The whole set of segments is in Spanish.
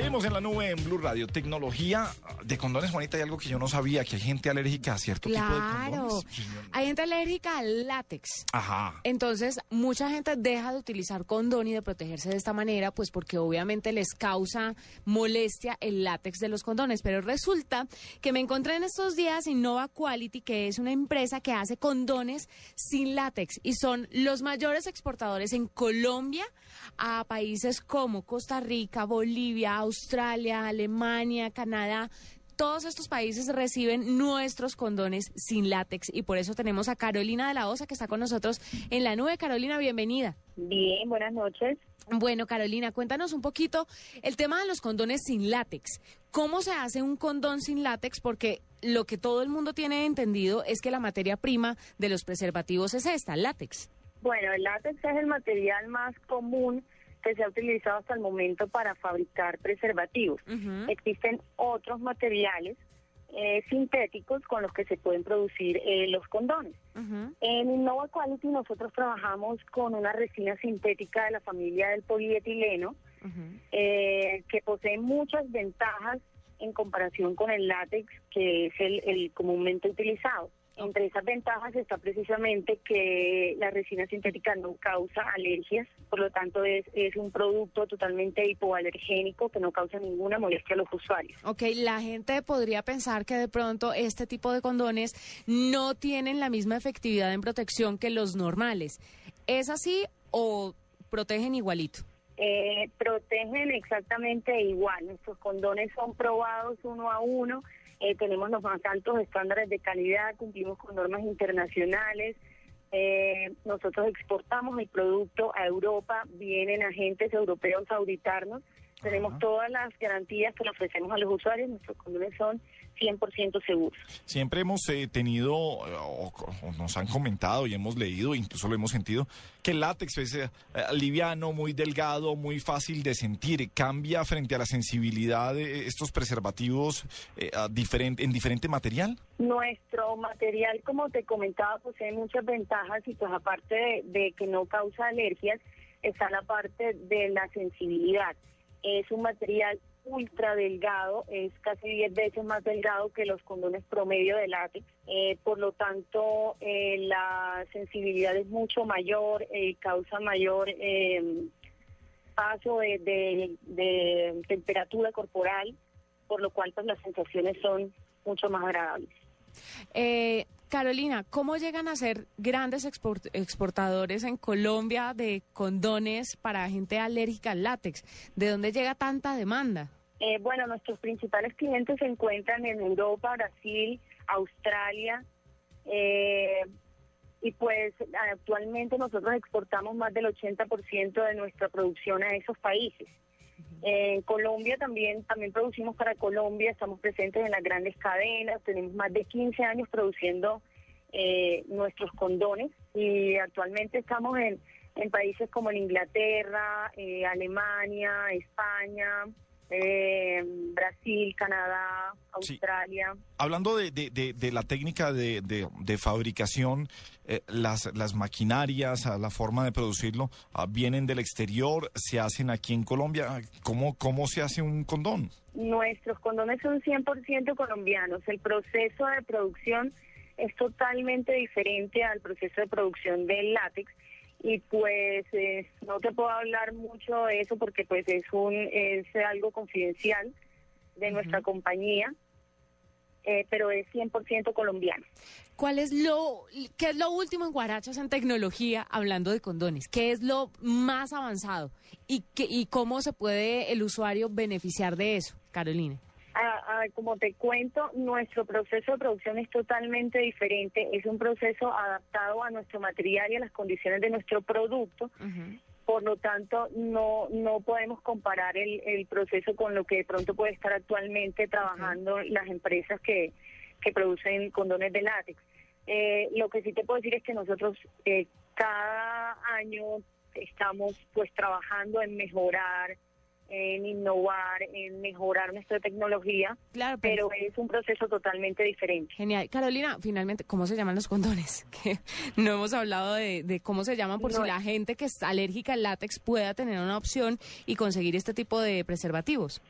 Seguimos en la nube en Blue Radio. Tecnología de condones, Juanita, hay algo que yo no sabía, que hay gente alérgica a cierto tipo de condones. Hay gente alérgica al látex. Ajá. Entonces, mucha gente deja de utilizar condón y de protegerse de esta manera, pues porque obviamente les causa molestia el látex de los condones. Pero resulta que me encontré en estos días Innova Quality, que es una empresa que hace condones sin látex y son los mayores exportadores en Colombia a países como Costa Rica, Bolivia, Australia, Alemania, Canadá. Todos estos países reciben nuestros condones sin látex y por eso tenemos a Carolina de la Osa que está con nosotros en la nube. Carolina, bienvenida. Bien, buenas noches. Bueno, Carolina, cuéntanos un poquito el tema de los condones sin látex. ¿Cómo se hace un condón sin látex? Porque lo que todo el mundo tiene entendido es que la materia prima de los preservativos es esta, látex. Bueno, el látex es el material más común que se ha utilizado hasta el momento para fabricar preservativos. Existen otros materiales eh, sintéticos con los que se pueden producir eh, los condones. En Innova Quality nosotros trabajamos con una resina sintética de la familia del polietileno eh, que posee muchas ventajas en comparación con el látex que es el, el comúnmente utilizado. Entre esas ventajas está precisamente que la resina sintética no causa alergias, por lo tanto es, es un producto totalmente hipoalergénico que no causa ninguna molestia a los usuarios. Ok, la gente podría pensar que de pronto este tipo de condones no tienen la misma efectividad en protección que los normales. ¿Es así o protegen igualito? Eh, protegen exactamente igual. Nuestros condones son probados uno a uno. Eh, tenemos los más altos estándares de calidad, cumplimos con normas internacionales. eh, nosotros exportamos el producto a Europa, vienen agentes europeos a auditarnos. Tenemos todas las garantías que le ofrecemos a los usuarios. Nuestros condones son 100% seguros. Siempre hemos eh, tenido, eh, o, o nos han comentado y hemos leído, incluso lo hemos sentido, que el látex es eh, liviano, muy delgado, muy fácil de sentir. ¿Cambia frente a la sensibilidad de estos preservativos eh, a diferente, en diferente material? Nuestro material, como te comentaba, posee muchas ventajas y pues aparte de, de que no causa alergias, está la parte de la sensibilidad. Es un material ultra delgado, es casi 10 veces más delgado que los condones promedio de látex. Eh, por lo tanto, eh, la sensibilidad es mucho mayor, eh, causa mayor eh, paso de, de- de temperatura corporal, por lo cual pues las sensaciones son mucho más agradables. Carolina, ¿cómo llegan a ser grandes export- exportadores en Colombia de condones para gente alérgica al látex? ¿De dónde llega tanta demanda? Eh, bueno, nuestros principales clientes se encuentran en Europa, Brasil, Australia, eh, y pues actualmente nosotros exportamos más del 80% de nuestra producción a esos países. En Colombia también también producimos para Colombia, estamos presentes en las grandes cadenas, tenemos más de 15 años produciendo eh, nuestros condones y actualmente estamos en, en países como en Inglaterra, eh, Alemania, España, eh, Brasil, Canadá, Sí. Australia. Hablando de, de- de- de la técnica de, fabricación, eh, las, las maquinarias, la forma de producirlo, ah, vienen del exterior, se hacen aquí en Colombia. ¿Cómo, cómo se hace un condón? Nuestros condones son 100% colombianos. El proceso de producción es totalmente diferente al proceso de producción del látex y pues eh, no te puedo hablar mucho de eso porque pues es un es algo confidencial de nuestra compañía, eh, pero es 100% colombiano. ¿Cuál es lo, qué es lo último en Guarachas en tecnología hablando de condones? ¿Qué es lo más avanzado? ¿Y, qué, y cómo se puede el usuario beneficiar de eso, Carolina? Ah, ah, como te cuento, nuestro proceso de producción es totalmente diferente. Es un proceso adaptado a nuestro material y a las condiciones de nuestro producto. Ujú. Por lo tanto no no podemos comparar el, el proceso con lo que de pronto puede estar actualmente trabajando las empresas que, que producen condones de látex. Eh, lo que sí te puedo decir es que nosotros eh, cada año estamos pues trabajando en mejorar, en innovar, en mejorar nuestra tecnología, Claro, pero es un proceso totalmente diferente. Genial. Carolina, finalmente, ¿cómo se llaman los condones? Que no hemos hablado de, de cómo se llaman por No. si la gente que es alérgica al látex pueda tener una opción y conseguir este tipo de preservativos.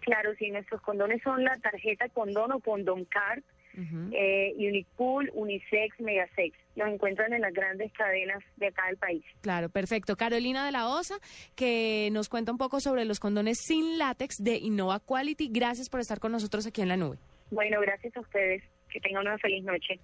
Claro, sí, nuestros condones son la tarjeta condón o condom card, Eh, Unicool, Unisex, Megasex. Los encuentran en las grandes cadenas de acá del país. Claro, perfecto. Carolina de la Osa, que nos cuenta un poco sobre los condones sin látex de Innova Quality. Gracias por estar con nosotros aquí en la nube. Bueno, gracias a ustedes. Que tengan una feliz noche.